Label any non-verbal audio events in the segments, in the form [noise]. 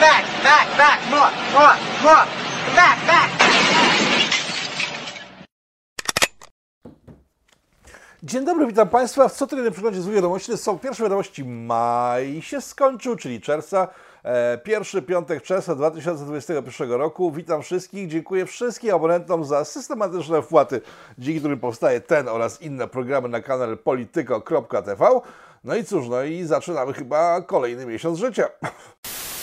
back, back, back, more, more, more. Back, back. Dzień dobry, witam Państwa w cotygodniowym przeglądzie złych wiadomości. Są pierwsze wiadomości maj się skończył, czyli czerwca. E, Pierwszy piątek czerwca 2021 roku. Witam wszystkich, dziękuję wszystkim abonentom za systematyczne wpłaty, dzięki którym powstaje ten oraz inne programy na kanale polityko.tv. No i cóż, no i zaczynamy chyba kolejny miesiąc życia.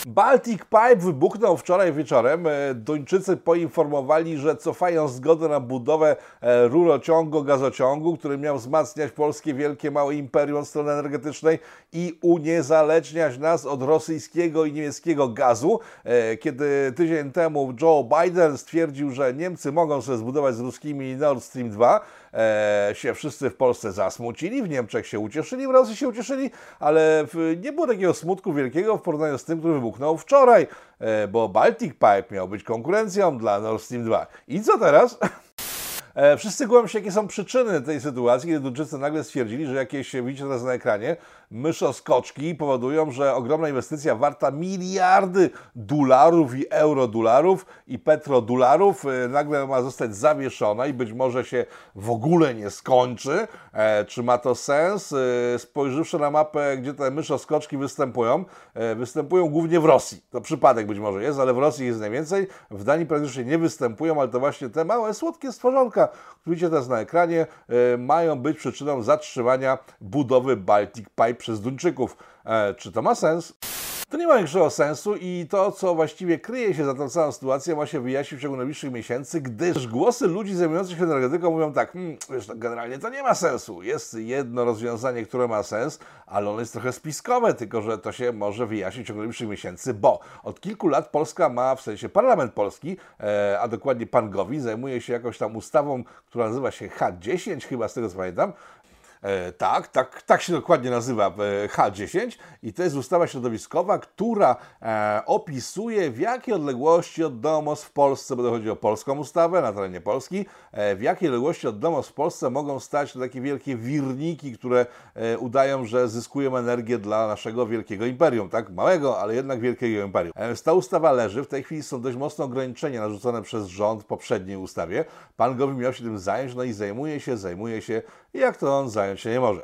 Baltic Pipe wybuchnął wczoraj wieczorem. E, Duńczycy poinformowali, że cofają zgodę na budowę e, rurociągu, gazociągu, który miał wzmacniać polskie wielkie, małe imperium od strony energetycznej i uniezależniać nas od rosyjskiego i niemieckiego gazu. E, Kiedy tydzień temu Joe Biden stwierdził, że Niemcy mogą sobie zbudować z ruskimi Nord Stream 2, e, się wszyscy w Polsce zasmucili, w Niemczech się ucieszyli, w Rosji się ucieszyli, ale w, nie było takiego smutku wielkiego w porównaniu z tym, który wybuchnął wczoraj, e, bo Baltic Pipe miał być konkurencją dla Nord Stream 2. I co teraz? [laughs] E, Wszyscy gubią się, jakie są przyczyny tej sytuacji, kiedy Duńczycy nagle stwierdzili, że jakieś, widzicie teraz na ekranie, myszoskoczki powodują, że ogromna inwestycja warta miliardy dolarów i eurodolarów i petrodolarów e, nagle ma zostać zawieszona i być może się w ogóle nie skończy. E, Czy ma to sens? Spojrzywszy na mapę, gdzie te myszoskoczki występują, występują głównie w Rosji. To przypadek być może jest, ale w Rosji jest najwięcej. W Danii praktycznie nie występują, ale to właśnie te małe, słodkie stworzonka, które widzicie teraz na ekranie, e, mają być przyczyną zatrzymania budowy Baltic Pipe przez Duńczyków. E, Czy to ma sens? To nie ma większego sensu i to, co właściwie kryje się za tą całą sytuacją, ma się wyjaśnić w ciągu najbliższych miesięcy, gdyż głosy ludzi zajmujących się energetyką mówią tak, hmm, wiesz, generalnie to nie ma sensu. Jest jedno rozwiązanie, które ma sens, ale ono jest trochę spiskowe, tylko że to się może wyjaśnić w ciągu najbliższych miesięcy, bo od kilku lat Polska ma, w sensie parlament polski, e, a dokładnie pan Gowin, zajmuje się jakąś tam ustawą, która nazywa się H10, chyba z tego co pamiętam, tak, tak, tak się dokładnie nazywa e, H10 i to jest ustawa środowiskowa, która e, opisuje w jakiej odległości od domostw w Polsce, bo chodzi o polską ustawę na terenie Polski, e, w jakiej odległości od domostw w Polsce mogą stać takie wielkie wirniki, które e, udają, że zyskują energię dla naszego wielkiego imperium, tak? Małego, ale jednak wielkiego imperium. E, ta ustawa leży, w tej chwili są dość mocne ograniczenia narzucone przez rząd w poprzedniej ustawie. Pan Gowin miał się tym zająć, no i zajmuje się, zajmuje się jak to on zająć się nie może.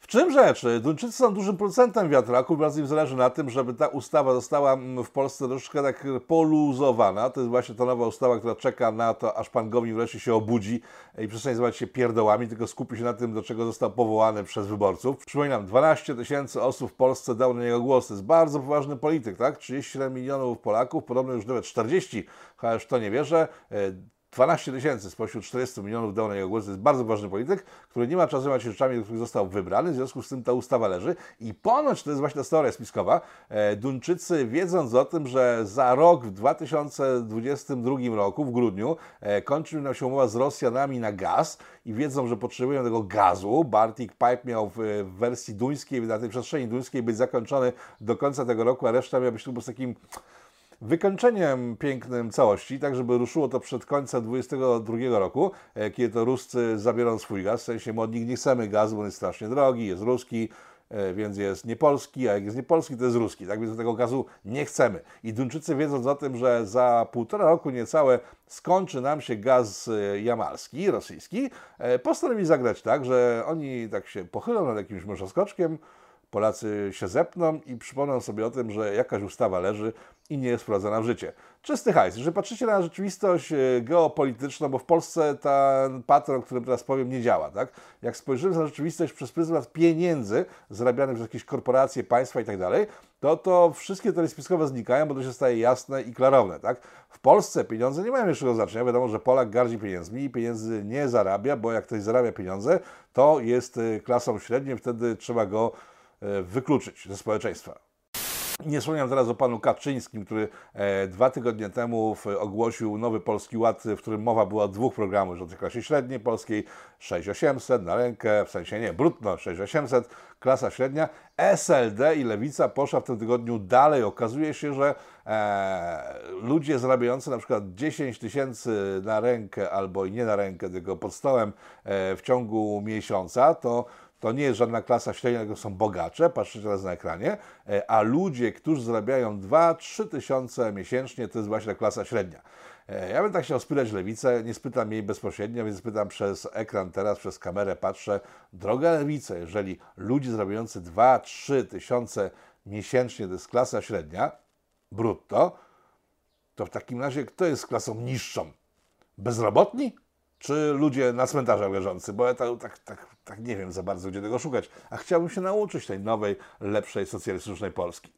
W czym rzecz? Duńczycy są dużym producentem wiatraków, bardzo im zależy na tym, żeby ta ustawa została mm, w Polsce troszeczkę tak poluzowana. To jest właśnie ta nowa ustawa, która czeka na to, aż pan Gowin wreszcie się obudzi i przestanie zwać się pierdołami, tylko skupi się na tym, do czego został powołany przez wyborców. Przypominam, 12 tysięcy osób w Polsce dało na niego głos. To jest bardzo poważny polityk, tak? 37 milionów Polaków, podobno już nawet 40, chociaż to nie wierzę. E, 12 tysięcy spośród 40 milionów dało na jego głos. To jest bardzo ważny polityk, który nie ma czasu zajmować się rzeczami, do których został wybrany, w związku z tym ta ustawa leży. I ponoć, to jest właśnie ta teoria spiskowa, e, Duńczycy wiedząc o tym, że za rok, w 2022 roku, w grudniu, e, kończy nam się umowa z Rosjanami na gaz i wiedzą, że potrzebują tego gazu. Baltic Pipe miał w, wersji duńskiej, na tej przestrzeni duńskiej być zakończony do końca tego roku, a reszta miała być tylko z takim wykończeniem pięknym całości, tak żeby ruszyło to przed końcem 2022 roku, e, kiedy to Ruscy zabiorą swój gaz. W sensie my od nich nie chcemy gazu, bo on jest strasznie drogi, jest ruski, e, więc jest niepolski, a jak jest niepolski, to jest ruski. Tak więc tego gazu nie chcemy. I Duńczycy wiedząc o tym, że za półtora roku niecałe skończy nam się gaz e, jamalski, rosyjski, postanowili zagrać tak, że oni tak się pochylą nad jakimś morzoskoczkiem, Polacy się zepną i przypomną sobie o tym, że jakaś ustawa leży i nie jest wprowadzana w życie. Czysty hajs. Jeżeli patrzycie na rzeczywistość e, geopolityczną, bo w Polsce ten patron, o którym teraz powiem, nie działa. Tak? Jak spojrzymy na rzeczywistość przez pryzmat pieniędzy zarabianych przez jakieś korporacje, państwa i tak to to wszystkie teorie spiskowe znikają, bo to się staje jasne i klarowne. Tak? W Polsce pieniądze nie mają większego znaczenia. Wiadomo, że Polak gardzi pieniędzmi i pieniędzy nie zarabia, bo jak ktoś zarabia pieniądze, to jest e, klasą średnią, wtedy trzeba go e, wykluczyć ze społeczeństwa. Nie wspomniałem teraz o panu Kaczyńskim, który e, dwa tygodnie temu ogłosił nowy Polski Ład, w którym mowa była o dwóch programach rządzących klasie średniej polskiej, 6800 na rękę, w sensie nie, brutto 6800, klasa średnia. SLD i Lewica poszła w tym tygodniu dalej. Okazuje się, że e, ludzie zarabiający na przykład 10 tysięcy na rękę albo nie na rękę, tylko pod stołem e, w ciągu miesiąca, to to nie jest żadna klasa średnia, tylko są bogacze, patrzcie teraz na ekranie, e, a ludzie, którzy zarabiają 2-3 tysiące miesięcznie, to jest właśnie klasa średnia. E, ja bym tak chciał spytać lewicę, nie spytam jej bezpośrednio, więc spytam przez ekran teraz, przez kamerę, patrzę. Droga lewica, jeżeli ludzie zarabiający 2-3 tysiące miesięcznie, to jest klasa średnia, brutto, to w takim razie kto jest klasą niższą? Bezrobotni? Czy ludzie na cmentarzach leżący? Bo ja tak, tak, tak, tak nie wiem za bardzo, gdzie tego szukać. A chciałbym się nauczyć tej nowej, lepszej socjalistycznej Polski.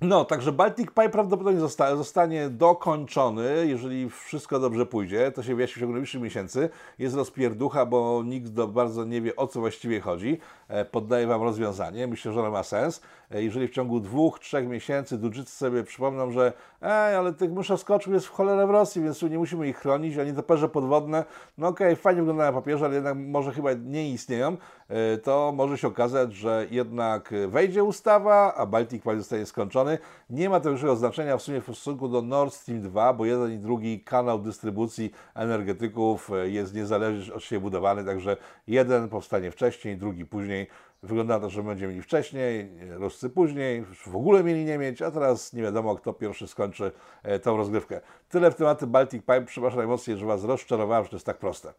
No, także Baltic Pipe prawdopodobnie zosta zostanie dokończony, jeżeli wszystko dobrze pójdzie. To się wyjaśni w ciągu najbliższych miesięcy. Jest rozpierducha, bo nikt do bardzo nie wie, o co właściwie chodzi. E, poddaję Wam rozwiązanie. Myślę, że ono ma sens. E, jeżeli w ciągu dwóch, trzech miesięcy Dudżycy sobie przypomną, że ej, ale tych myszoskoczów jest w cholerę w Rosji, więc tu nie musimy ich chronić, ani toperze podwodne, no okej, okay, fajnie wyglądają na papierze, ale jednak może chyba nie istnieją, e, to może się okazać, że jednak wejdzie ustawa, a Baltic Pipe zostanie skończony. Nie ma to większego znaczenia w sumie w stosunku do Nord Stream 2, bo jeden i drugi kanał dystrybucji energetyków jest niezależnie od siebie budowany, także jeden powstanie wcześniej, drugi później. Wygląda na to, że będziemy mieli wcześniej, Ruscy później, w ogóle mieli nie mieć, a teraz nie wiadomo, kto pierwszy skończy e, tą rozgrywkę. Tyle w tematy Baltic Pipe. Przepraszam najmocniej, że Was rozczarowałem, że to jest tak proste.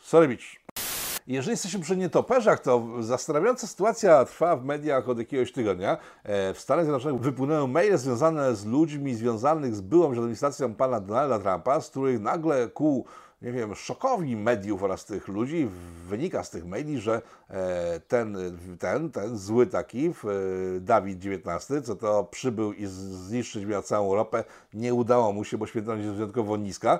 Sorry, bitch. Jeżeli jesteśmy przy nietoperzach, to zastanawiająca sytuacja trwa w mediach od jakiegoś tygodnia. E, w Stanach Zjednoczonych wypłynęły maile związane z ludźmi związanych z byłą administracją pana Donalda Trumpa, z których nagle ku nie wiem, szokowi mediów oraz tych ludzi wynika z tych maili, że e, ten, ten, ten zły taki, e, Dawid XIX, co to przybył i zniszczyć miał całą Europę, nie udało mu się, bo śmiertelność jest wyjątkowo niska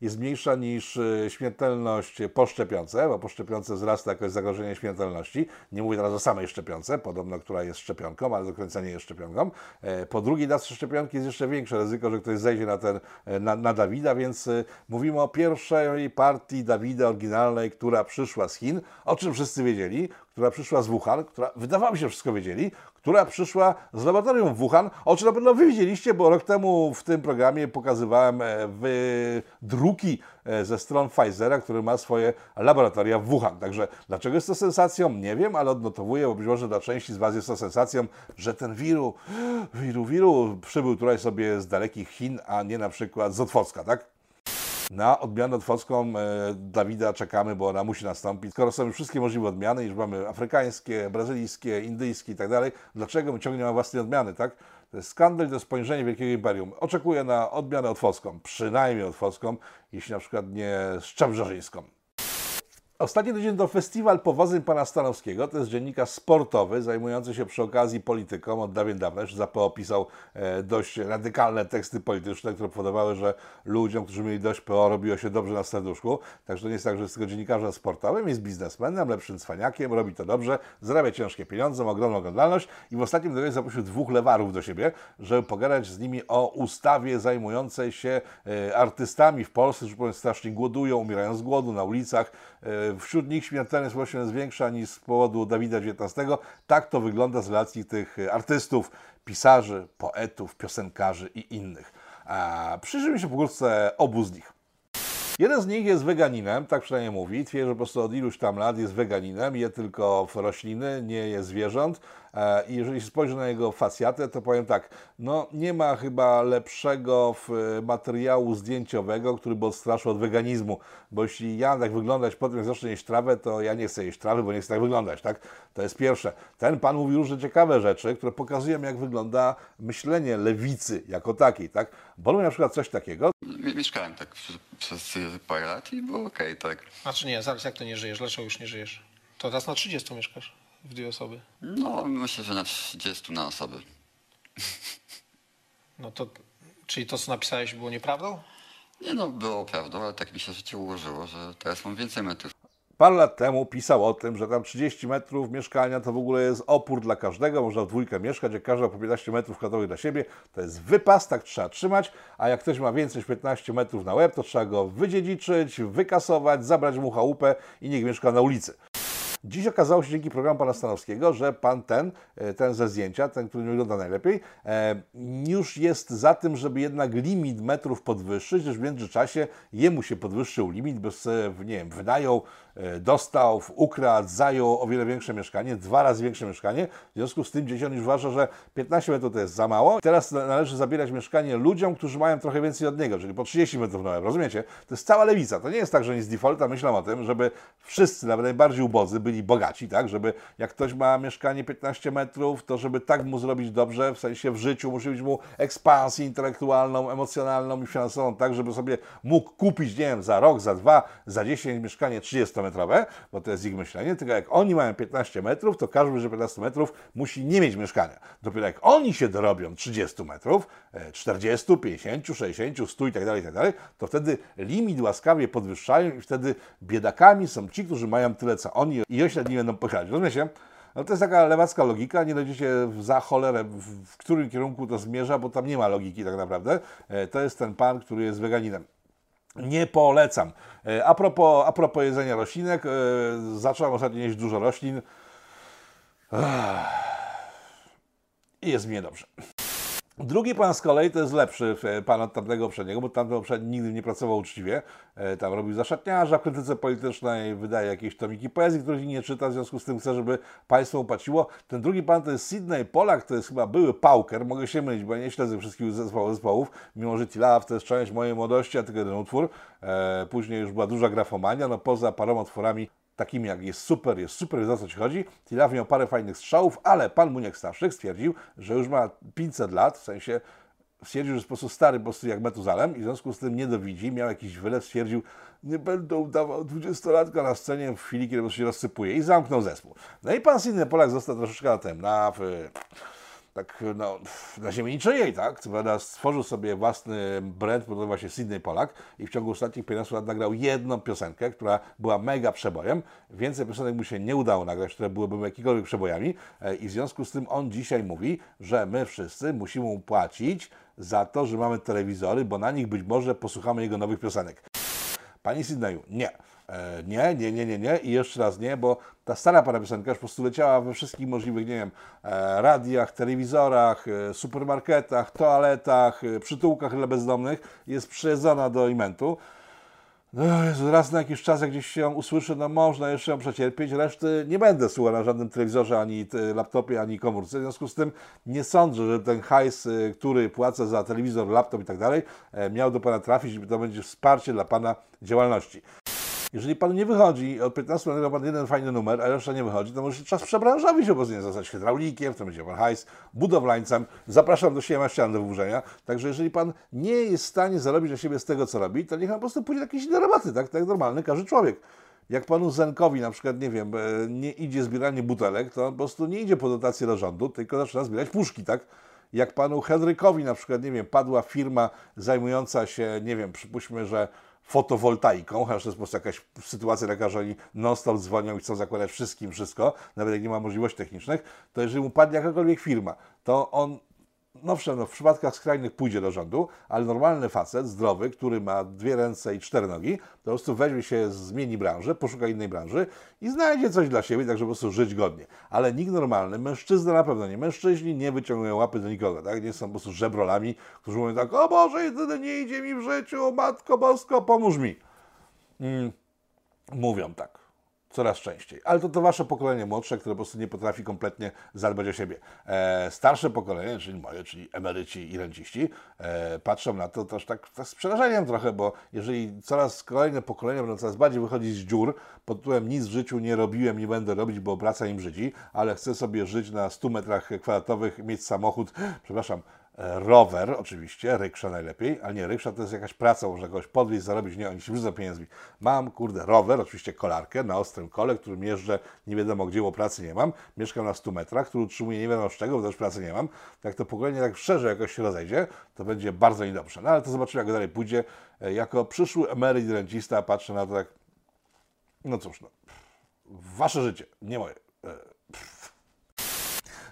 jest mniejsza niż e, śmiertelność po szczepionce, bo po szczepionce wzrasta jakoś zagrożenie śmiertelności. Nie mówię teraz o samej szczepionce, podobno, która jest szczepionką, ale do końca nie jest szczepionką. E, po drugiej dawce szczepionki jest jeszcze większe ryzyko, że ktoś zejdzie na, ten, e, na, na Dawida, więc mówimy o pierwszej partii Dawida oryginalnej, która przyszła z Chin, o czym wszyscy wiedzieli, która przyszła z Wuhan, która wydawało mi się, wszystko wiedzieli, która przyszła z laboratorium w Wuhan, o czym na pewno wy widzieliście, bo rok temu w tym programie pokazywałem e, druki e, ze stron Pfizera, który ma swoje laboratoria w Wuhan. Także dlaczego jest to sensacją? Nie wiem, ale odnotowuję, bo być może dla części z Was jest to sensacją, że ten wiru, wiru, wiru przybył tutaj sobie z dalekich Chin, a nie na przykład z Otwocka, tak? Na odmianę otwocką e, Dawida czekamy, bo ona musi nastąpić. Skoro są już wszystkie możliwe odmiany, już mamy afrykańskie, brazylijskie, indyjskie i tak dalej, dlaczego my ciągle nie mamy własnej odmiany, tak? To jest skandal, to jest poniżenie Wielkiego Imperium. Oczekuję na odmianę otwocką, przynajmniej otwocką, jeśli na przykład nie szczebrzerzyńską. Ostatni tydzień to festiwal powodzeń pana Stanowskiego. To jest dziennikarz sportowy zajmujący się przy okazji polityką od dawien dawna. Już Zapo opisał e, dość radykalne teksty polityczne, które powodowały, że ludziom, którzy mieli dość PO, robiło się dobrze na serduszku. Także to nie jest tak, że jest tylko dziennikarzem sportowym, jest biznesmenem, lepszym cwaniakiem, robi to dobrze, zarabia ciężkie pieniądze, ma ogromną oglądalność i w ostatnim tygodniu zaprosił dwóch lewarów do siebie, żeby pogadać z nimi o ustawie zajmującej się e, artystami w Polsce, którzy strasznie głodują, umierają z głodu na ulicach Wśród nich śmiertelność społeczna jest większa niż z powodu Dawida XIX. Tak to wygląda z relacji tych artystów, pisarzy, poetów, piosenkarzy i innych. Przyjrzyjmy się pokrótce obu z nich. Jeden z nich jest weganinem, tak przynajmniej mówi. Twierdzi, że po prostu od iluś tam lat jest weganinem, je tylko rośliny, nie je zwierząt. E, I jeżeli się spojrzy na jego facjatę, to powiem tak, no nie ma chyba lepszego materiału zdjęciowego, który by odstraszył od weganizmu, bo jeśli ja tak wyglądać po tym, jak zacznę jeść trawę, to ja nie chcę jeść trawy, bo nie chcę tak wyglądać, tak? To jest pierwsze. Ten pan mówi różne ciekawe rzeczy, które pokazują, jak wygląda myślenie lewicy jako takiej, tak? Bo na przykład coś takiego. Mieszkałem tak przez parę lat i było okej, okay, tak. Znaczy nie, zaraz jak to nie żyjesz? Dlaczego już nie żyjesz? To teraz na 30 mieszkasz? W dwie osoby? No, myślę, że na 30 na osoby. [laughs] No to, czyli to, co napisałeś, było nieprawdą? Nie no, było prawdą, ale tak mi się życie ułożyło, że teraz mam więcej metrów. Parę lat temu pisał o tym, że tam 30 metrów mieszkania to w ogóle jest opór dla każdego, można w dwójkę mieszkać, jak każdy po 15 metrów kwadratowych dla siebie, to jest wypas, tak trzeba trzymać, a jak ktoś ma więcej niż 15 metrów na łeb, to trzeba go wydziedziczyć, wykasować, zabrać mu chałupę i niech mieszka na ulicy. Dziś okazało się dzięki programu pana Stanowskiego, że pan ten, e, ten ze zdjęcia, ten, który nie wygląda najlepiej, e, już jest za tym, żeby jednak limit metrów podwyższyć, gdyż w międzyczasie jemu się podwyższył limit, bo sobie, nie wiem, wynajął e, dostał, ukradł, zajął o wiele większe mieszkanie, dwa razy większe mieszkanie. W związku z tym dzieci on już uważa, że 15 metrów to jest za mało. Teraz na- należy zabierać mieszkanie ludziom, którzy mają trochę więcej od niego, czyli po 30 metrów na rozumiecie? To jest cała lewica. To nie jest tak, że oni z defaulta myślą o tym, żeby wszyscy, nawet najbardziej ubodzy, byli bogaci, tak? Żeby jak ktoś ma mieszkanie 15 metrów, to żeby tak mu zrobić dobrze, w sensie w życiu, musi być mu ekspansję intelektualną, emocjonalną i finansową, tak, żeby sobie mógł kupić, nie wiem, za rok, za dwa, za 10 mieszkanie 30-metrowe, bo to jest ich myślenie, tylko jak oni mają 15 metrów, to każdy, że 15 metrów musi nie mieć mieszkania. Dopiero jak oni się dorobią 30 metrów, e, 40, 50, 60, 100 i tak dalej, i tak dalej, to wtedy limit łaskawie podwyższają i wtedy biedakami są ci, którzy mają tyle co oni i oślad nie będą pochylać. Rozumiecie? No to jest taka lewacka logika, nie dojdziecie za cholerę, w, w którym kierunku to zmierza, bo tam nie ma logiki tak naprawdę. E, To jest ten pan, który jest weganinem. Nie polecam. E, A propos, a propos jedzenia roślinek, e, zacząłem ostatnio jeść dużo roślin i jest mi niedobrze. Drugi pan z kolei to jest lepszy e, pan od tamtego poprzedniego, bo tamten poprzedni nigdy nie pracował uczciwie. E, Tam robił zaszatniarza w krytyce politycznej, wydaje jakieś tomiki poezji, których nie czyta, w związku z tym chce, żeby państwo upłaciło. Ten drugi pan to jest Sydney Polak, to jest chyba były pauker, mogę się mylić, bo ja nie śledzę wszystkich zespołów, zespołów mimo że Tilaw to jest część mojej młodości, a tylko jeden utwór. E, Później już była duża grafomania, no poza paroma utworami takimi jak jest super, jest super, wiesz o co ci chodzi. Tilaw miał parę fajnych strzałów, ale pan Muniek Stawszyk stwierdził, że już ma 500 lat, w sensie stwierdził, że jest po prostu stary po prostu jak Metuzalem i w związku z tym nie dowidzi, miał jakiś wylew, stwierdził, nie będę udawał 20-latka na scenie w chwili, kiedy się rozsypuje i zamknął zespół. No i pan Sydney Polak został troszeczkę na tym, na... tak no, na ziemi niczyjej, tak? Prawda stworzył sobie własny brand, który nazywa się Sydney Polak i w ciągu ostatnich 15 lat nagrał jedną piosenkę, która była mega przebojem. Więcej piosenek mu się nie udało nagrać, które byłyby jakiekolwiek przebojami e, i w związku z tym on dzisiaj mówi, że my wszyscy musimy mu płacić za to, że mamy telewizory, bo na nich być może posłuchamy jego nowych piosenek. Pani Sydneyu, nie. E, nie, nie, nie, nie, nie i jeszcze raz nie, bo ta stara para piosenka już po prostu leciała we wszystkich możliwych, nie wiem, e, radiach, telewizorach, e, supermarketach, toaletach, e, przytułkach dla bezdomnych, jest przejedzona do imentu. No, raz na jakiś czas, jak gdzieś się ją usłyszy, no można jeszcze ją przecierpieć, reszty nie będę słuchał na żadnym telewizorze, ani laptopie, ani komórce. W związku z tym nie sądzę, że ten hajs, y, który płacę za telewizor, laptop i tak dalej, e, miał do Pana trafić, to będzie wsparcie dla Pana działalności. Jeżeli Panu nie wychodzi, od 15 lat Pan jeden fajny numer, a reszta nie wychodzi, to może czas przebranżowić obecnie, zostać hydraulikiem, w tym będzie Pan hajs, budowlańcem. Zapraszam do siema ścian do wyburzenia. Także jeżeli Pan nie jest w stanie zarobić dla siebie z tego, co robi, to niech Pan po prostu pójdzie na jakieś inne roboty, tak, tak jak normalny każdy człowiek. Jak panu Zenkowi na przykład, nie wiem, e, nie idzie zbieranie butelek, to on po prostu nie idzie po dotację do rządu, tylko zaczyna zbierać puszki, tak? Jak panu Henrykowi na przykład, nie wiem, padła firma zajmująca się, nie wiem, przypuśćmy, że fotowoltaiką, chociaż to jest po prostu jakaś sytuacja taka, że oni non-stop dzwonią i chcą zakładać wszystkim wszystko, nawet jak nie ma możliwości technicznych, to jeżeli mu padnie jakakolwiek firma, to on no no w przypadkach skrajnych pójdzie do rządu, ale normalny facet, zdrowy, który ma dwie ręce i cztery nogi, po prostu weźmie się, zmieni branżę, poszuka innej branży i znajdzie coś dla siebie, tak żeby po prostu żyć godnie. Ale nikt normalny, mężczyzna na pewno nie, mężczyźni nie wyciągają łapy do nikogo, tak? Nie są po prostu żebrolami, którzy mówią tak, o Boże, jedyne nie idzie mi w życiu, o Matko Bosko, pomóż mi. Mm, mówią tak. Coraz częściej. Ale to to wasze pokolenie młodsze, które po prostu nie potrafi kompletnie zadbać o siebie. E, starsze pokolenie, czyli moje, czyli emeryci i renciści, e, patrzą na to też tak, tak z przerażeniem trochę, bo jeżeli coraz kolejne pokolenia będą coraz bardziej wychodzić z dziur, pod tytułem nic w życiu nie robiłem, nie będę robić, bo praca im brzydzi, ale chcę sobie żyć na 100 metrach kwadratowych, mieć samochód, przepraszam, rower oczywiście, ryksza najlepiej, ale nie, ryksza to jest jakaś praca, można kogoś podwieźć, zarobić, nie, oni się wrzucą pieniędzmi. Mam, kurde, rower, oczywiście kolarkę na ostrym kole, którym jeżdżę nie wiadomo gdzie, bo pracy nie mam, mieszkam na 100 metrach, który utrzymuję nie wiadomo z czego, bo też pracy nie mam. Jak to pokolenie tak szczerze jakoś się rozejdzie, to będzie bardzo niedobrze. No ale to zobaczymy, jak dalej pójdzie. E, Jako przyszły emeryt rencista patrzę na to tak, no cóż, no, wasze życie, nie moje.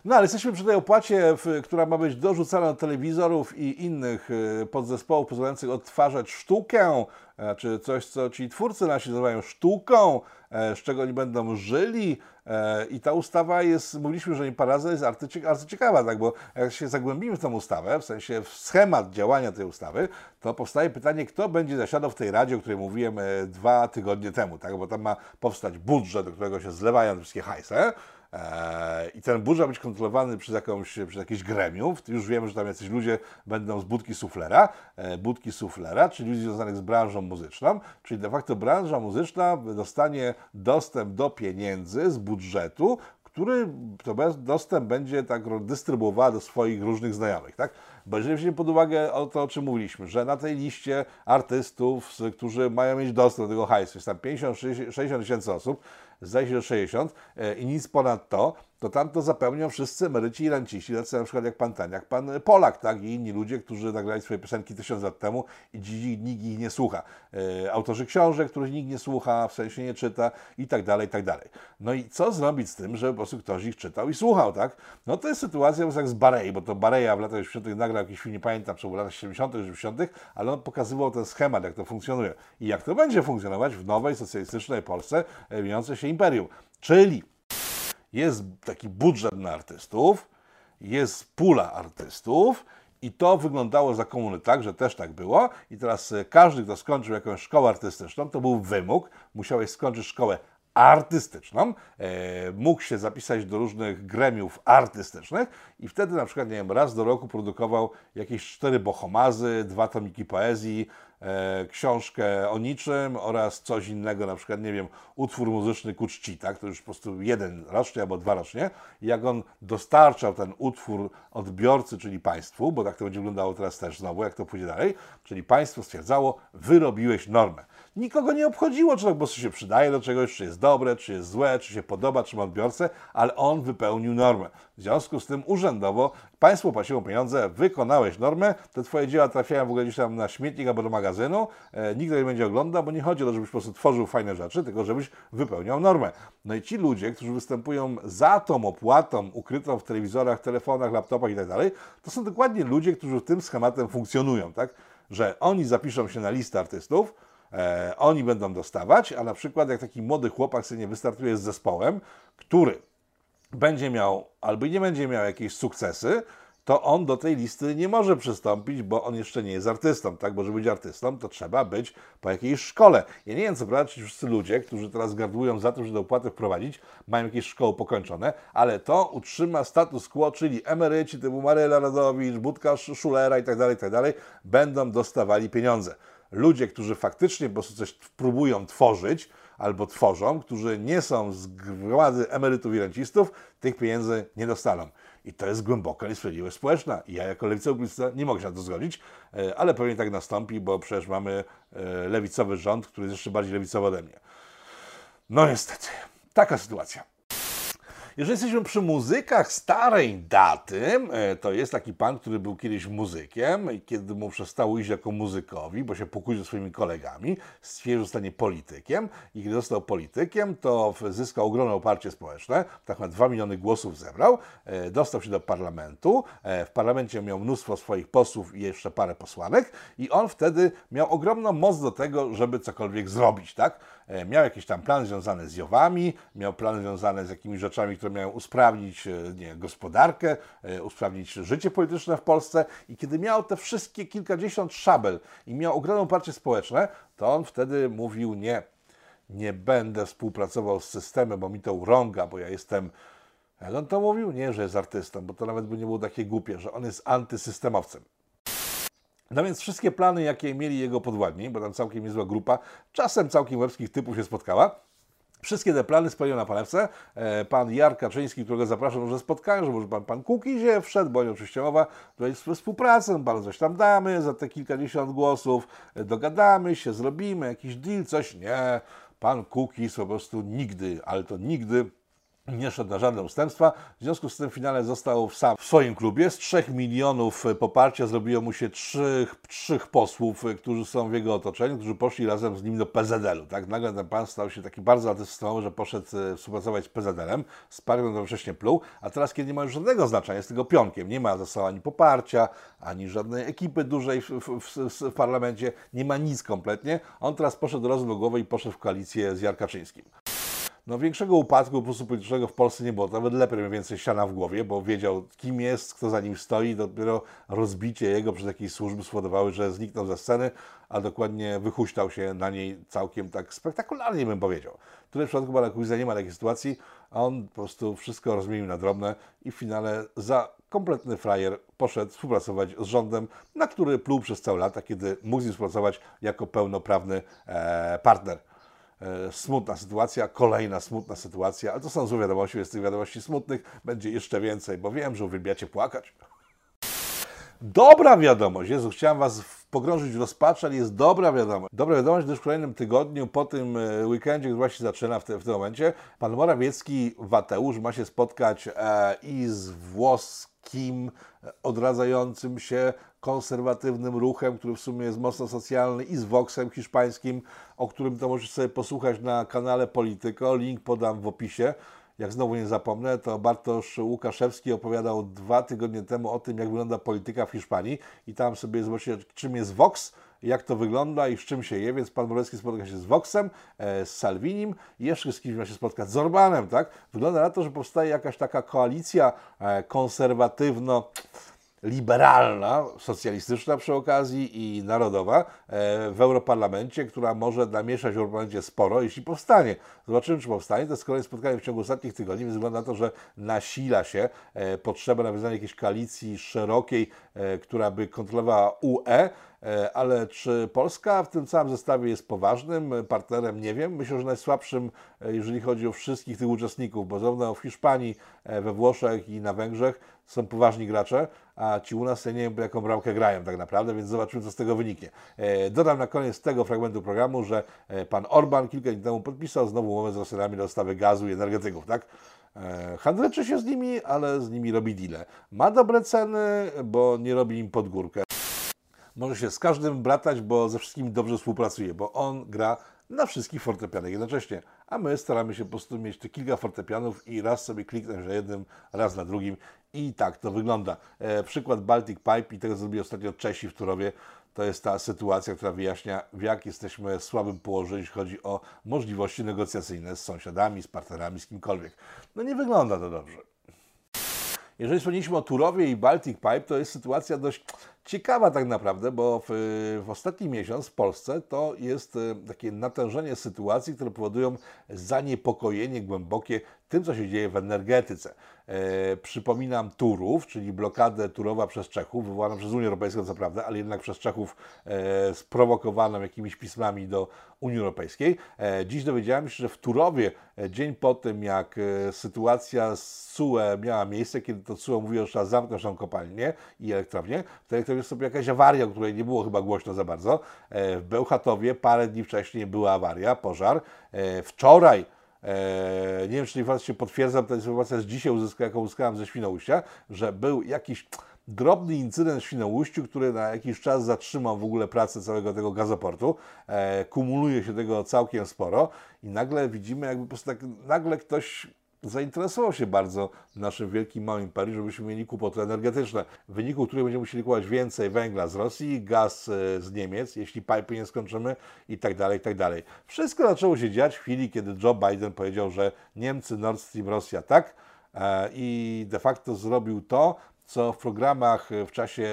No ale jesteśmy przy tej opłacie, która ma być dorzucana do telewizorów i innych y, podzespołów pozwalających odtwarzać sztukę, e, czy coś, co ci twórcy nasi nazywają sztuką, e, z czego oni będą żyli. E, I ta ustawa jest, mówiliśmy, że nie paraza jest arcycie- arcyciekawa, tak? bo jak się zagłębimy w tą ustawę, w sensie w schemat działania tej ustawy, to powstaje pytanie, kto będzie zasiadał w tej radzie, o której mówiłem dwa tygodnie temu, tak? bo tam ma powstać budżet, do którego się zlewają wszystkie hajse. Eee, I ten budżet ma być kontrolowany przez, jakąś, przez jakieś gremium. Już wiemy, że tam jacyś ludzie będą z budki suflera, e, budki suflera, czyli ludzi związanych z branżą muzyczną, czyli de facto branża muzyczna dostanie dostęp do pieniędzy z budżetu, który to dostęp będzie tak dystrybuowała do swoich różnych znajomych, tak? Bo jeżeli weźmiemy pod uwagę o to, o czym mówiliśmy, że na tej liście artystów, którzy mają mieć dostęp do tego hajsu, jest tam 50, 60 tysięcy osób, zdaje się, że 60 e, i nic ponad to, to tam to zapełnią wszyscy emeryci i renciści, tacy na przykład jak pan Taniak, pan Polak, tak, i inni ludzie, którzy nagrali swoje piosenki tysiąc lat temu i dziś nikt ich nie słucha. E, autorzy książek, których nikt nie słucha, w sensie nie czyta i tak dalej, i tak dalej. No i co zrobić z tym, żeby po prostu ktoś ich czytał i słuchał, tak? No to jest sytuacja jak z Barei, bo to Bareja w latach 80 nagrał jakiś film, nie pamiętam, czy w latach 70 80 ale on pokazywał ten schemat, jak to funkcjonuje i jak to będzie funkcjonować w nowej socjalistycznej Polsce, e, mieniącej się imperium. Czyli jest taki budżet na artystów, jest pula artystów i to wyglądało za komuny tak, że też tak było. I teraz e, każdy, kto skończył jakąś szkołę artystyczną, to był wymóg, musiałeś skończyć szkołę artystyczną, e, mógł się zapisać do różnych gremiów artystycznych i wtedy na przykład, nie wiem, raz do roku produkował jakieś cztery bohomazy, dwa tomiki poezji, książkę o niczym oraz coś innego, na przykład, nie wiem, utwór muzyczny ku czci, tak? To już po prostu jeden rocznie albo dwa rocznie. Jak on dostarczał ten utwór odbiorcy, czyli państwu, bo tak to będzie wyglądało teraz też znowu, jak to pójdzie dalej, czyli państwo stwierdzało, wyrobiłeś normę. Nikogo nie obchodziło, czy to po się przydaje do czegoś, czy jest dobre, czy jest złe, czy się podoba, czy ma odbiorcę, ale on wypełnił normę. W związku z tym urzędowo państwo płaciło pieniądze, wykonałeś normę, te twoje dzieła trafiają w ogóle gdzieś tam na śmietnik albo do magazynu, e, nikt nie będzie oglądał, bo nie chodzi o to, żebyś po prostu tworzył fajne rzeczy, tylko żebyś wypełniał normę. No i ci ludzie, którzy występują za tą opłatą ukrytą w telewizorach, telefonach, laptopach i tak dalej, to są dokładnie ludzie, którzy tym schematem funkcjonują, tak? Że oni zapiszą się na listę artystów, e, oni będą dostawać, a na przykład jak taki młody chłopak sobie nie wystartuje z zespołem, który będzie miał albo nie będzie miał jakieś sukcesy, to on do tej listy nie może przystąpić, bo on jeszcze nie jest artystą, tak? Bo żeby być artystą, to trzeba być po jakiejś szkole. Ja nie wiem, co prawda, czy wszyscy ludzie, którzy teraz gardłują za tym, żeby do wprowadzić, mają jakieś szkoły pokończone, ale to utrzyma status quo, czyli emeryci typu Maryla Radowicz, Budka Sz- Szulera i tak dalej, i tak będą dostawali pieniądze. Ludzie, którzy faktycznie po prostu coś próbują tworzyć, albo tworzą, którzy nie są z gromady emerytów i rencistów, tych pieniędzy nie dostaną. I to jest głęboka niesprawiedliwość społeczna. I ja jako lewicowy nie mogę się na to zgodzić, e, ale pewnie tak nastąpi, bo przecież mamy e, lewicowy rząd, który jest jeszcze bardziej lewicowy ode mnie. No niestety, taka sytuacja. Jeżeli jesteśmy przy muzykach starej daty, e, to jest taki pan, który był kiedyś muzykiem i kiedy mu przestało iść jako muzykowi, bo się pokłócił ze swoimi kolegami, stwierdził, że zostanie politykiem i kiedy został politykiem, to zyskał ogromne oparcie społeczne, tak na 2 miliony głosów zebrał, e, dostał się do parlamentu, e, w parlamencie miał mnóstwo swoich posłów i jeszcze parę posłanek i on wtedy miał ogromną moc do tego, żeby cokolwiek zrobić, tak? E, Miał jakieś tam plany związane z Jowami, miał plany związane z jakimiś rzeczami, które miały usprawnić e, nie, gospodarkę, e, usprawnić życie polityczne w Polsce i kiedy miał te wszystkie kilkadziesiąt szabel i miał ogromne poparcie społeczne, to on wtedy mówił nie, nie będę współpracował z systemem, bo mi to urąga, bo ja jestem jak on to mówił? Nie, że jest artystą, bo to nawet by nie było takie głupie, że on jest antysystemowcem. No więc wszystkie plany, jakie mieli jego podwładni, bo tam całkiem niezła grupa, czasem całkiem łebskich typów się spotkała, Wszystkie te plany spełnił na panewce. E, Pan Jar Kaczyński, którego zapraszam na spotkanie, że może pan, pan Kukizie wszedł, bo oni oczywiście mowa tutaj no panu coś tam damy za te kilkadziesiąt głosów, e, dogadamy się, zrobimy jakiś deal, coś. Nie, pan Kukiz po prostu nigdy, ale to nigdy nie szedł na żadne ustępstwa. W związku z tym w finale został sam w swoim klubie. Z 3 milionów poparcia zrobiło mu się trzech, trzech posłów, którzy są w jego otoczeniu, którzy poszli razem z nim do PZL-u. Tak? Nagle ten pan stał się taki bardzo antysystemowy, że poszedł e, współpracować z PZL-em, to wcześniej pluł, a teraz, kiedy nie ma już żadnego znaczenia, jest tylko pionkiem, nie ma zasad ani poparcia, ani żadnej ekipy dużej w, w, w, w parlamencie, nie ma nic kompletnie, on teraz poszedł razem do głowy i poszedł w koalicję z Jarkaczyńskim. No większego upadku po prostu politycznego w Polsce nie było. Nawet lepiej miał więcej siana w głowie, bo wiedział kim jest, kto za nim stoi. Dopiero rozbicie jego przez jakieś służby spowodowały, że zniknął ze sceny, a dokładnie wychuśtał się na niej całkiem tak spektakularnie bym powiedział. Tutaj w przypadku Barakuiza nie ma takiej sytuacji, a on po prostu wszystko rozmienił na drobne i w finale za kompletny frajer poszedł współpracować z rządem, na który pluł przez całe lata, kiedy mógł z nim współpracować jako pełnoprawny e, partner. E, smutna sytuacja, kolejna smutna sytuacja, ale to są złe wiadomości, jest tych wiadomości smutnych, będzie jeszcze więcej, bo wiem, że uwielbiacie płakać. Dobra wiadomość, Jezu, chciałem Was pogrążyć w rozpaczy, ale jest dobra wiadomość. Dobra wiadomość, gdyż w kolejnym tygodniu, po tym e, weekendzie, który właśnie zaczyna w, te, w tym momencie, pan Morawiecki, Wateusz ma się spotkać e, i z włoskim, odradzającym się konserwatywnym ruchem, który w sumie jest mocno socjalny i z Voxem hiszpańskim, o którym to możesz sobie posłuchać na kanale Polityko. Link podam w opisie. Jak znowu nie zapomnę, to Bartosz Łukaszewski opowiadał dwa tygodnie temu o tym, jak wygląda polityka w Hiszpanii i tam sobie zobaczycie, czym jest Vox, jak to wygląda i z czym się je, więc pan Morecki spotka się z Voxem, e, z Salvinim i jeszcze z kimś ma się spotkać z Orbanem, tak? Wygląda na to, że powstaje jakaś taka koalicja e, konserwatywno liberalna, socjalistyczna przy okazji i narodowa e, w Europarlamencie, która może namieszać w Europarlamencie sporo, jeśli powstanie. Zobaczymy, czy powstanie. To jest kolejne spotkanie w ciągu ostatnich tygodni, więc wygląda na to, że nasila się e, potrzeba nawiązania jakiejś koalicji szerokiej, e, która by kontrolowała UE, ale czy Polska w tym całym zestawie jest poważnym partnerem? Nie wiem. Myślę, że najsłabszym, jeżeli chodzi o wszystkich tych uczestników, bo zarówno w Hiszpanii, we Włoszech i na Węgrzech są poważni gracze, a ci u nas ja nie wiem, jaką bramkę grają tak naprawdę, więc zobaczymy, co z tego wyniknie. E, dodam na koniec tego fragmentu programu, że e, pan Orban kilka dni temu podpisał znowu umowę z Rosjanami do dostawy gazu i energetyków, tak? E, handleczy się z nimi, ale z nimi robi deale. Ma dobre ceny, bo nie robi im pod górkę. Może się z każdym bratać, bo ze wszystkimi dobrze współpracuje, bo on gra na wszystkich fortepianach jednocześnie, a my staramy się po prostu mieć te kilka fortepianów i raz sobie kliknąć na jednym, raz na drugim i tak to wygląda. E, przykład Baltic Pipe i tego, zrobili ostatnio Czesi w Turowie, to jest ta sytuacja, która wyjaśnia, w jak jesteśmy słabym położeniu, jeśli chodzi o możliwości negocjacyjne z sąsiadami, z partnerami, z kimkolwiek. No nie wygląda to dobrze. Jeżeli wspomnieliśmy o Turowie i Baltic Pipe, to jest sytuacja dość ciekawa tak naprawdę, bo w, w ostatni miesiąc w Polsce to jest e, takie natężenie sytuacji, które powodują zaniepokojenie głębokie tym, co się dzieje w energetyce. E, przypominam Turów, czyli blokadę Turowa przez Czechów, wywołaną przez Unię Europejską, co prawda, ale jednak przez Czechów e, sprowokowaną jakimiś pismami do Unii Europejskiej. E, dziś dowiedziałem się, że w Turowie, e, dzień po tym, jak e, sytuacja z CUE miała miejsce, kiedy to CUE mówiło, że trzeba zamknąć tą kopalnię i elektrownię, w tej jest sobie jakaś awaria, o której nie było chyba głośno za bardzo. E, w Bełchatowie parę dni wcześniej była awaria, pożar. E, wczoraj E, nie wiem, czy informacja się potwierdza, ta informacja z dzisiaj uzyska, jaką uzyskałem ze Świnoujścia, że był jakiś drobny incydent w Świnoujściu, który na jakiś czas zatrzymał w ogóle pracę całego tego gazoportu. Kumuluje się tego całkiem sporo i nagle widzimy, jakby po prostu tak nagle ktoś zainteresował się bardzo naszym wielkim małym imperium, żebyśmy mieli kłopoty energetyczne, w wyniku których będziemy musieli kupować więcej węgla z Rosji, gaz e, z Niemiec, jeśli pipy nie skończymy i tak dalej, i tak dalej. Wszystko zaczęło się dziać w chwili, kiedy Joe Biden powiedział, że Niemcy, Nord Stream, Rosja tak e, i de facto zrobił to, co w programach w czasie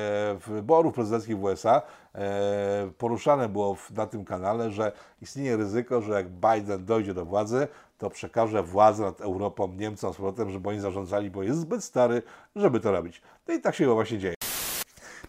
wyborów prezydenckich w USA e, poruszane było na tym kanale, że istnieje ryzyko, że jak Biden dojdzie do władzy, to przekaże władzę nad Europą Niemcom z powrotem, żeby oni zarządzali, bo jest zbyt stary, żeby to robić. No i tak się właśnie dzieje.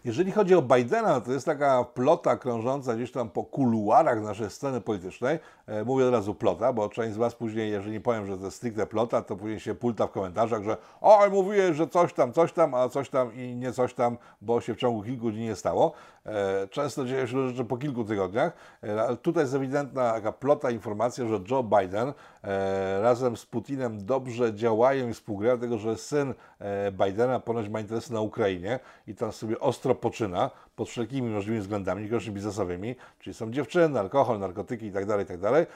Jeżeli chodzi o Bidena, to jest taka plota krążąca gdzieś tam po kuluarach naszej sceny politycznej. E, mówię od razu plota, bo część z Was później, jeżeli powiem, że to jest stricte plota, to później się pulta w komentarzach, że oj, mówiłeś, że coś tam, coś tam, a coś tam i nie coś tam, bo się w ciągu kilku dni nie stało. E, często dzieje się rzeczy po kilku tygodniach. E, tutaj jest ewidentna taka plota informacja, że Joe Biden razem z Putinem dobrze działają i współgrają, dlatego że syn Bidena ponoć ma interesy na Ukrainie i tam sobie ostro poczyna pod wszelkimi możliwymi względami, niekoniecznie biznesowymi, czyli są dziewczyny, alkohol, narkotyki itd., itd.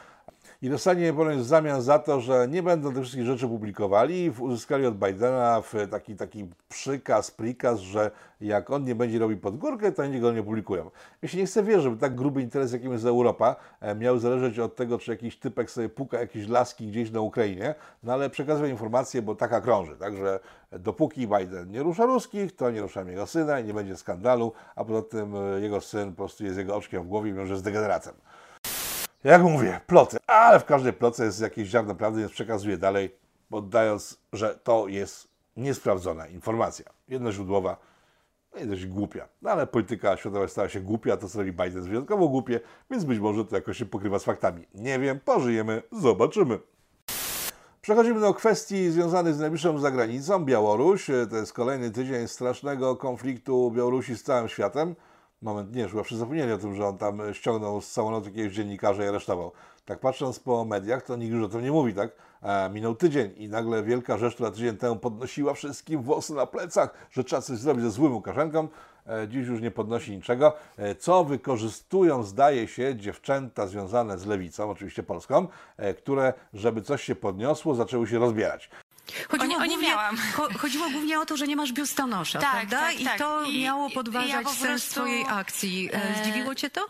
I dostanie ponoć w zamian za to, że nie będą tych wszystkich rzeczy publikowali, uzyskali od Bidena taki, taki przykaz, prikaz, że jak on nie będzie robił pod górkę, to oni go nie publikują. Mi się nie chce wierzyć, żeby tak gruby interes, jakim jest Europa, e, miał zależeć od tego, czy jakiś typek sobie puka jakieś laski gdzieś na Ukrainie, no ale przekazuję informację, bo taka krąży, także dopóki Biden nie rusza ruskich, to nie ruszamy jego syna i nie będzie skandalu, a poza tym e, jego syn po prostu jest jego oczkiem w głowie i może jest degeneratem. Jak mówię, ploty, ale w każdej plocie jest jakieś ziarno prawdy, więc przekazuję dalej, poddając, że to jest niesprawdzona informacja. Jednoźródłowa, no i dość głupia. No ale polityka światowa stała się głupia, to co robi Biden jest wyjątkowo głupie, więc być może to jakoś się pokrywa z faktami. Nie wiem, pożyjemy, zobaczymy. Przechodzimy do kwestii związanych z najbliższą zagranicą. Białoruś. To jest kolejny tydzień strasznego konfliktu Białorusi z całym światem. Moment, nie, chyba wszyscy zapomnieli o tym, że on tam ściągnął z samolotu jakiegoś dziennikarza i aresztował. Tak patrząc po mediach, to nikt już o tym nie mówi, tak? A minął tydzień i nagle wielka rzecz, która tydzień temu podnosiła wszystkim włosy na plecach, że trzeba coś zrobić ze złym Łukaszenką, e, dziś już nie podnosi niczego, e, co wykorzystują, zdaje się, dziewczęta związane z lewicą, oczywiście polską, e, które, żeby coś się podniosło, zaczęły się rozbierać. Chodziło, O nie- o nie głównie, cho- chodziło głównie o to, że nie masz biustonosza, Tak, prawda? tak, I tak. to I- miało podważać ja po sens prostu, twojej akcji. E, e, Zdziwiło cię to?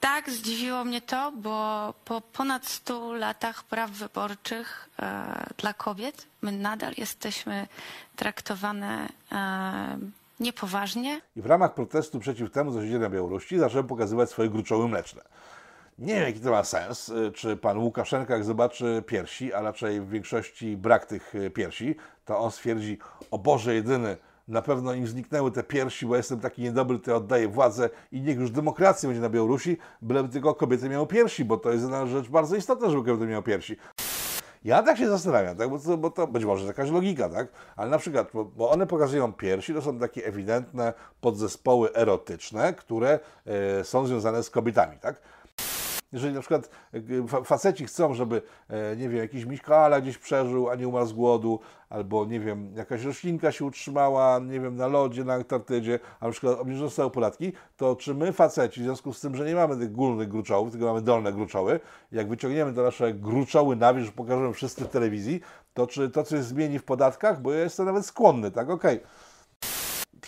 Tak, zdziwiło mnie to, bo po ponad 100 latach praw wyborczych e, dla kobiet my nadal jesteśmy traktowane e, niepoważnie. I w ramach protestu przeciw temu, co się dzieje na Białorusi, zacząłem pokazywać swoje gruczoły mleczne. Nie wiem, jaki to ma sens, y, czy pan Łukaszenka, jak zobaczy piersi, a raczej w większości brak tych y, piersi, to on stwierdzi, o Boże jedyny, na pewno im zniknęły te piersi, bo jestem taki niedobry, to oddaję władzę i niech już demokracja będzie na Białorusi, byleby tylko kobiety miały piersi, bo to jest jedna rzecz bardzo istotna, żeby kobiety miały piersi. Ja tak się zastanawiam, tak? bo, to, bo to być może jakaś logika, tak? Ale na przykład, bo, bo one pokazują piersi, to są takie ewidentne podzespoły erotyczne, które e, są związane z kobietami, tak? Jeżeli na przykład e, fa- faceci chcą, żeby, e, nie wiem, jakiś miśkala gdzieś przeżył, a nie umarł z głodu, albo, nie wiem, jakaś roślinka się utrzymała, nie wiem, na lodzie, na Antarktydzie, a na przykład obniżone zostały podatki, to czy my faceci, w związku z tym, że nie mamy tych górnych gruczołów, tylko mamy dolne gruczoły, jak wyciągniemy te nasze gruczoły na wierzch, pokażemy wszyscy w telewizji, to czy to coś zmieni w podatkach? Bo ja jestem nawet skłonny, tak, okej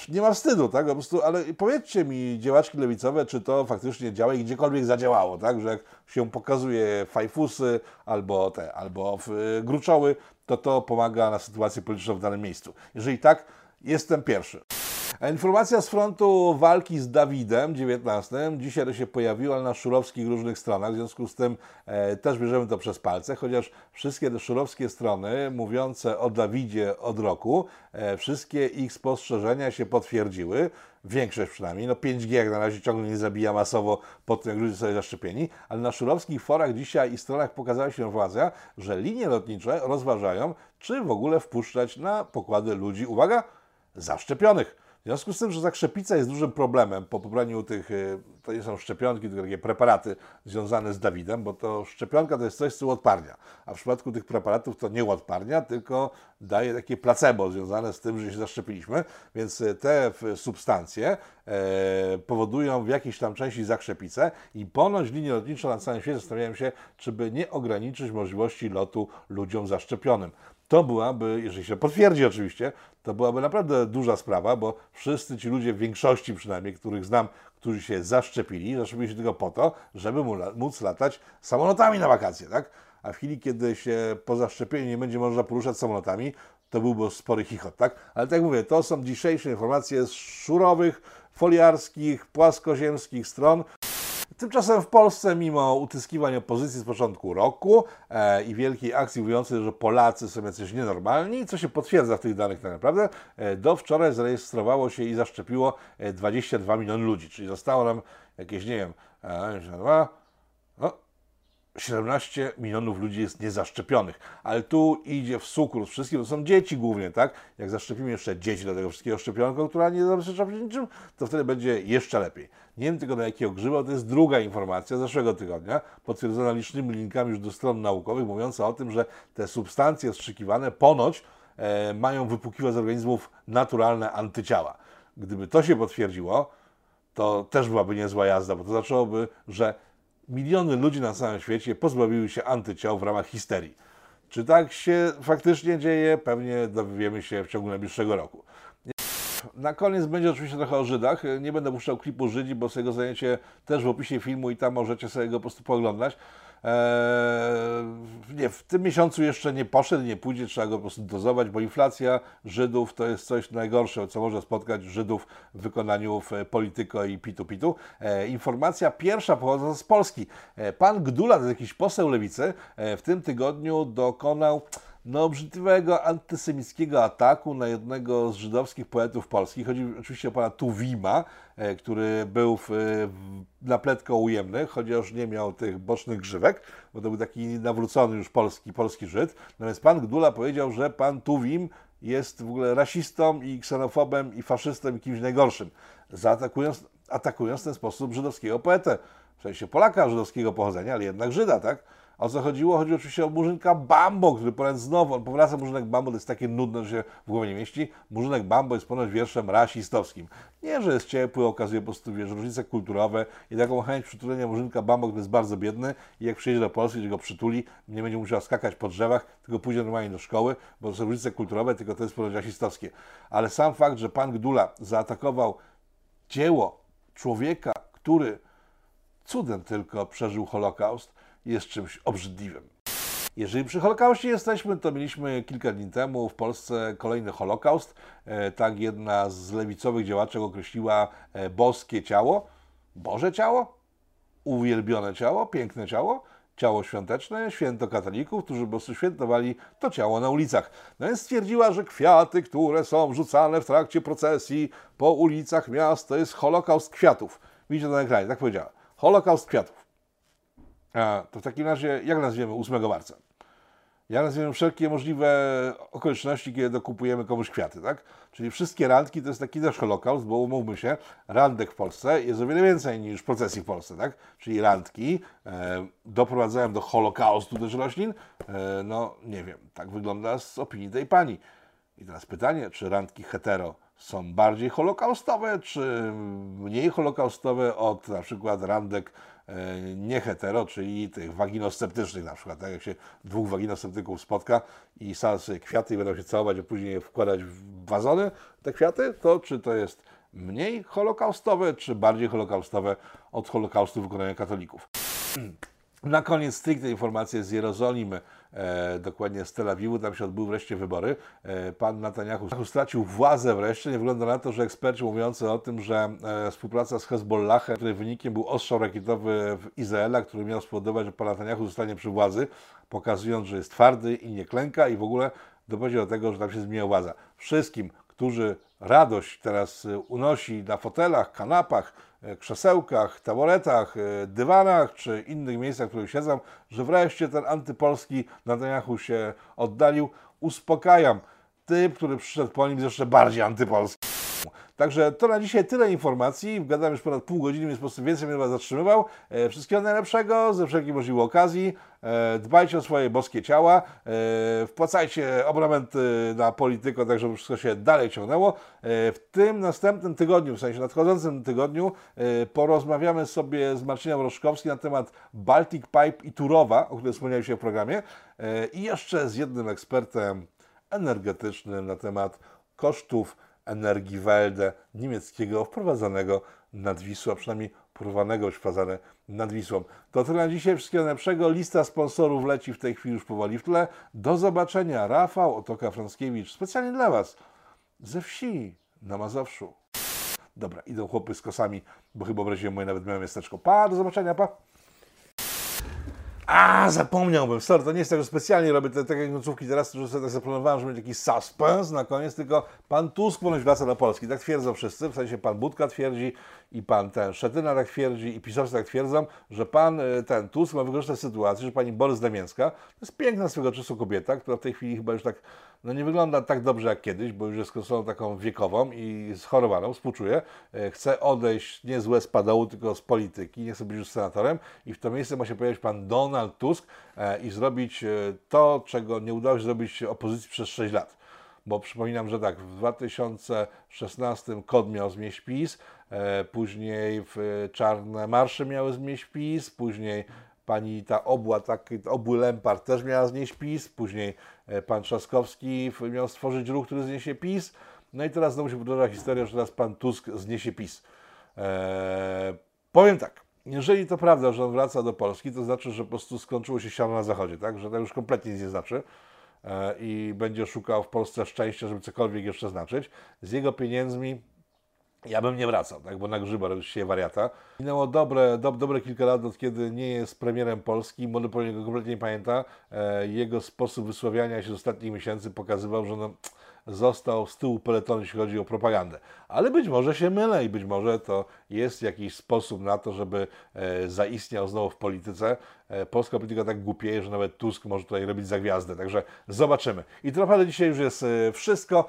nie ma wstydu, tak? Po prostu, ale powiedzcie mi, działaczki lewicowe, czy to faktycznie działa i gdziekolwiek zadziałało, tak? Że jak się pokazuje fajfusy albo te, albo y, gruczoły, to to pomaga na sytuację polityczną w danym miejscu. Jeżeli tak, jestem pierwszy. Informacja z frontu walki z Dawidem XIX dzisiaj to się pojawiła ale na szurowskich różnych stronach, w związku z tym e, też bierzemy to przez palce, chociaż wszystkie te szurowskie strony mówiące o Dawidzie od roku, e, wszystkie ich spostrzeżenia się potwierdziły, większość przynajmniej, no 5G jak na razie ciągle nie zabija masowo po tym, jak ludzie są zaszczepieni, ale na szurowskich forach dzisiaj i stronach pokazała się informacja, że linie lotnicze rozważają, czy w ogóle wpuszczać na pokłady ludzi, uwaga, zaszczepionych. W związku z tym, że zakrzepica jest dużym problemem po pobraniu tych, y, to nie są szczepionki, tylko takie preparaty związane z Dawidem, bo to szczepionka to jest coś, co uodparnia, a w przypadku tych preparatów to nie uodparnia, tylko daje takie placebo związane z tym, że się zaszczepiliśmy, więc y, te substancje e, powodują w jakiejś tam części zakrzepicę i ponoć linie lotnicze na całym świecie zastanawiają się, czy by nie ograniczyć możliwości lotu ludziom zaszczepionym. To byłaby, jeżeli się potwierdzi oczywiście, to byłaby naprawdę duża sprawa, bo wszyscy ci ludzie, w większości przynajmniej, których znam, którzy się zaszczepili, zaszczepili się tylko po to, żeby móc latać samolotami na wakacje, tak? A w chwili, kiedy się po zaszczepieniu nie będzie można poruszać samolotami, to byłby spory chichot, tak? Ale tak jak mówię, to są dzisiejsze informacje z szurowych, foliarskich, płaskoziemskich stron. Tymczasem w Polsce, mimo utyskiwań opozycji z początku roku e, i wielkiej akcji mówiącej, że Polacy są jacyś nienormalni, co się potwierdza w tych danych tak naprawdę, e, do wczoraj zarejestrowało się i zaszczepiło e, 22 miliony ludzi, czyli zostało nam jakieś, nie wiem, e, 22, no, 17 milionów ludzi jest niezaszczepionych, ale tu idzie w sukurs wszystkim, to są dzieci głównie, tak? Jak zaszczepimy jeszcze dzieci do tego wszystkiego szczepionką, która nie zabezpiecza przed niczym, to wtedy będzie jeszcze lepiej. Nie wiem tylko na jakiego grzyba, to jest druga informacja z zeszłego tygodnia, potwierdzona licznymi linkami już do stron naukowych, mówiąca o tym, że te substancje wstrzykiwane ponoć e, mają wypłukiwać z organizmów naturalne antyciała. Gdyby to się potwierdziło, to też byłaby niezła jazda, bo to znaczyłoby, że miliony ludzi na całym świecie pozbawiły się antyciał w ramach histerii. Czy tak się faktycznie dzieje? Pewnie dowiemy się w ciągu najbliższego roku. Na koniec będzie oczywiście trochę o Żydach. Nie będę puszczał klipu Żydzi, bo sobie go znajdziecie też w opisie filmu i tam możecie sobie go po prostu pooglądać. Eee, nie, w tym miesiącu jeszcze nie poszedł, nie pójdzie, trzeba go po prostu dozować, bo inflacja Żydów to jest coś najgorsze, co może spotkać Żydów w wykonaniu w Polityko i Pitu-Pitu. E, informacja pierwsza pochodząca z Polski. E, pan Gdula, to jest jakiś poseł lewicy, e, w tym tygodniu dokonał no, obrzydliwego antysemickiego ataku na jednego z żydowskich poetów polskich. Chodzi oczywiście o pana Tuwima, e, który był w, w, na pletko ujemny, chociaż nie miał tych bocznych grzywek, bo to był taki nawrócony już polski, polski Żyd. Natomiast pan Gdula powiedział, że pan Tuwim jest w ogóle rasistą i ksenofobem i faszystą i kimś najgorszym, zaatakując atakując w ten sposób żydowskiego poetę. W sensie Polaka żydowskiego pochodzenia, ale jednak Żyda, tak? O co chodziło? Chodzi oczywiście o Murzynka Bambo, który ponoć znowu, on powraca Murzynek Bambo, to jest takie nudne, że się w głowie nie mieści. Murzynek Bambo jest ponoć wierszem rasistowskim. Nie, że jest ciepły, okazuje po prostu, wiesz, różnice kulturowe i taką chęć przytulenia Murzynka Bambo, który jest bardzo biedny i jak przyjedzie do Polski, że go przytuli, nie będzie musiał skakać po drzewach, tylko pójdzie normalnie do szkoły, bo to są różnice kulturowe, tylko to jest ponoć rasistowskie. Ale sam fakt, że pan Gdula zaatakował dzieło człowieka, który cudem tylko przeżył Holokaust, jest czymś obrzydliwym. Jeżeli przy Holokauście jesteśmy, to mieliśmy kilka dni temu w Polsce kolejny Holokaust. E, tak jedna z lewicowych działaczek określiła e, boskie ciało, Boże ciało, uwielbione ciało, piękne ciało, ciało świąteczne, święto katolików, którzy po prostu świętowali to ciało na ulicach. No więc stwierdziła, że kwiaty, które są rzucane w trakcie procesji po ulicach miast, to jest Holokaust kwiatów. Widzicie na ekranie, tak powiedziała. Holokaust kwiatów. A, to w takim razie, jak nazwiemy 8 marca? Jak nazwiemy wszelkie możliwe okoliczności, kiedy dokupujemy komuś kwiaty, tak? Czyli wszystkie randki to jest taki też holokaust, bo umówmy się, randek w Polsce jest o wiele więcej niż procesji w Polsce, tak? Czyli randki e, doprowadzają do holokaustu też roślin? E, no, nie wiem, tak wygląda z opinii tej pani. I teraz pytanie, czy randki hetero są bardziej holokaustowe, czy mniej holokaustowe od na przykład randek e, nie hetero, czyli tych waginosceptycznych na przykład, tak jak się dwóch waginosceptyków spotka i sadzą sobie kwiaty i będą się całować, a później je wkładać w wazony, te kwiaty, to czy to jest mniej holokaustowe, czy bardziej holokaustowe od holokaustu wykonania katolików. Na koniec stricte informacje z Jerozolimy, e, dokładnie z Tel Awiwu, tam się odbyły wreszcie wybory. E, pan Netanyahu stracił władzę wreszcie. Nie wygląda na to, że eksperci mówiący o tym, że e, współpraca z Hezbollahem, której wynikiem był ostrzał rakietowy w Izraela, który miał spowodować, że pan Netanyahu zostanie przy władzy, pokazując, że jest twardy i nie klęka i w ogóle doprowadził do tego, że tam się zmienia władza. Wszystkim, którzy radość teraz e, unosi na fotelach, kanapach, e, krzesełkach, taboretach, e, dywanach czy innych miejscach, w których siedzą, że wreszcie ten antypolski Netanyahu się oddalił. Uspokajam. Typ, który przyszedł po nim jest jeszcze bardziej antypolski. Także to na dzisiaj tyle informacji. Gadam już ponad pół godziny, więc po prostu więcej mnie Was zatrzymywał. E, wszystkiego najlepszego, ze wszelkiej możliwej okazji. E, dbajcie o swoje boskie ciała. E, wpłacajcie abonamenty na Polityko, tak żeby wszystko się dalej ciągnęło. W tym następnym tygodniu, w sensie nadchodzącym tygodniu, porozmawiamy sobie z Marcinem Roszkowskim na temat Baltic Pipe i Turowa, o którym wspomniałem się w programie. I jeszcze z jednym ekspertem energetycznym na temat kosztów energii Welde niemieckiego wprowadzanego nad Wisłą, przynajmniej próbowanego być wprowadzane nad Wisłą. To tyle na dzisiaj. Wszystkiego najlepszego. Lista sponsorów leci w tej chwili już powoli w tle. Do zobaczenia. Rafał Otoka Franskiewicz. Specjalnie dla Was. Ze wsi na Mazowszu. Dobra, idą chłopy z kosami, bo chyba obraziłem moje nawet miałem miasteczko. Pa, do zobaczenia, pa. A, zapomniałbym, sorry, to nie jest tak, że specjalnie robię te takie końcówki teraz, że sobie tak zaplanowałem, żeby mieć taki suspens na koniec, tylko pan Tusk ponoć wraca do Polski. Tak twierdzą wszyscy, w sensie pan Budka twierdzi i pan ten Szetyna tak twierdzi i pisowcy tak twierdzą, że pan y, ten Tusk ma wykorzystać sytuację, że pani Borys Damięcka, to jest piękna swego czasu kobieta, która w tej chwili chyba już tak, no nie wygląda tak dobrze jak kiedyś, bo już jest osobą taką wiekową i schorowaną, współczuję, y, chce odejść nie z łez padołu, tylko z polityki, nie chce być już senatorem. I w to miejsce ma się pojawić pan Donald Tusk e, i zrobić e, to, czego nie udało się zrobić opozycji przez 6 lat. Bo przypominam, że tak, w 2016 KOD miał zmieść PiS, e, później w e, Czarne Marsze miały zmieść PiS, później pani ta obła, taki obły Lempart też miała znieść PiS, później e, pan Trzaskowski miał stworzyć ruch, który zniesie PiS, no i teraz znowu się powtarza historia, że teraz pan Tusk zniesie PiS. Eee, powiem tak, jeżeli to prawda, że on wraca do Polski, to znaczy, że po prostu skończyło się siano na zachodzie, tak? Że to już kompletnie nic nie znaczy e, i będzie szukał w Polsce szczęścia, żeby cokolwiek jeszcze znaczyć. Z jego pieniędzmi ja bym nie wracał, tak? bo na grzyba robi się wariata. Minęło dobre, do, dobre kilka lat, od kiedy nie jest premierem Polski, młody Polak go kompletnie nie pamięta. E, jego sposób wysławiania się z ostatnich miesięcy pokazywał, że no, został z tyłu peletonu, jeśli chodzi o propagandę. Ale być może się mylę i być może to jest jakiś sposób na to, żeby e, zaistniał znowu w polityce. E, polska polityka tak głupieje, że nawet Tusk może tutaj robić za gwiazdę. Także zobaczymy. I to naprawdę dzisiaj już jest e, wszystko.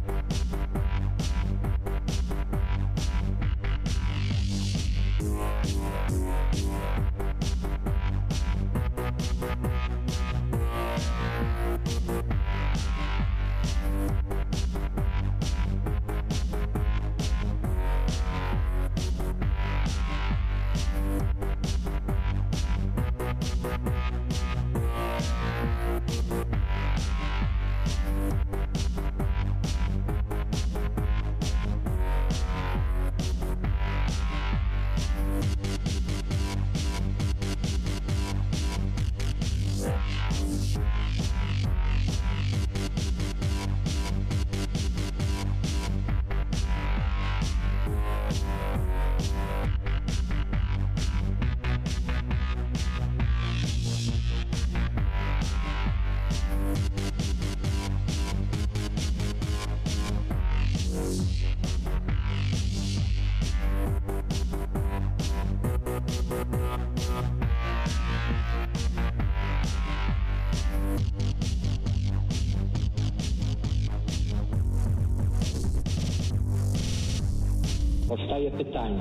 Powstaje pytanie,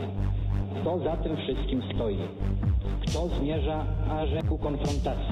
kto za tym wszystkim stoi? Kto zmierza aż ku konfrontacji,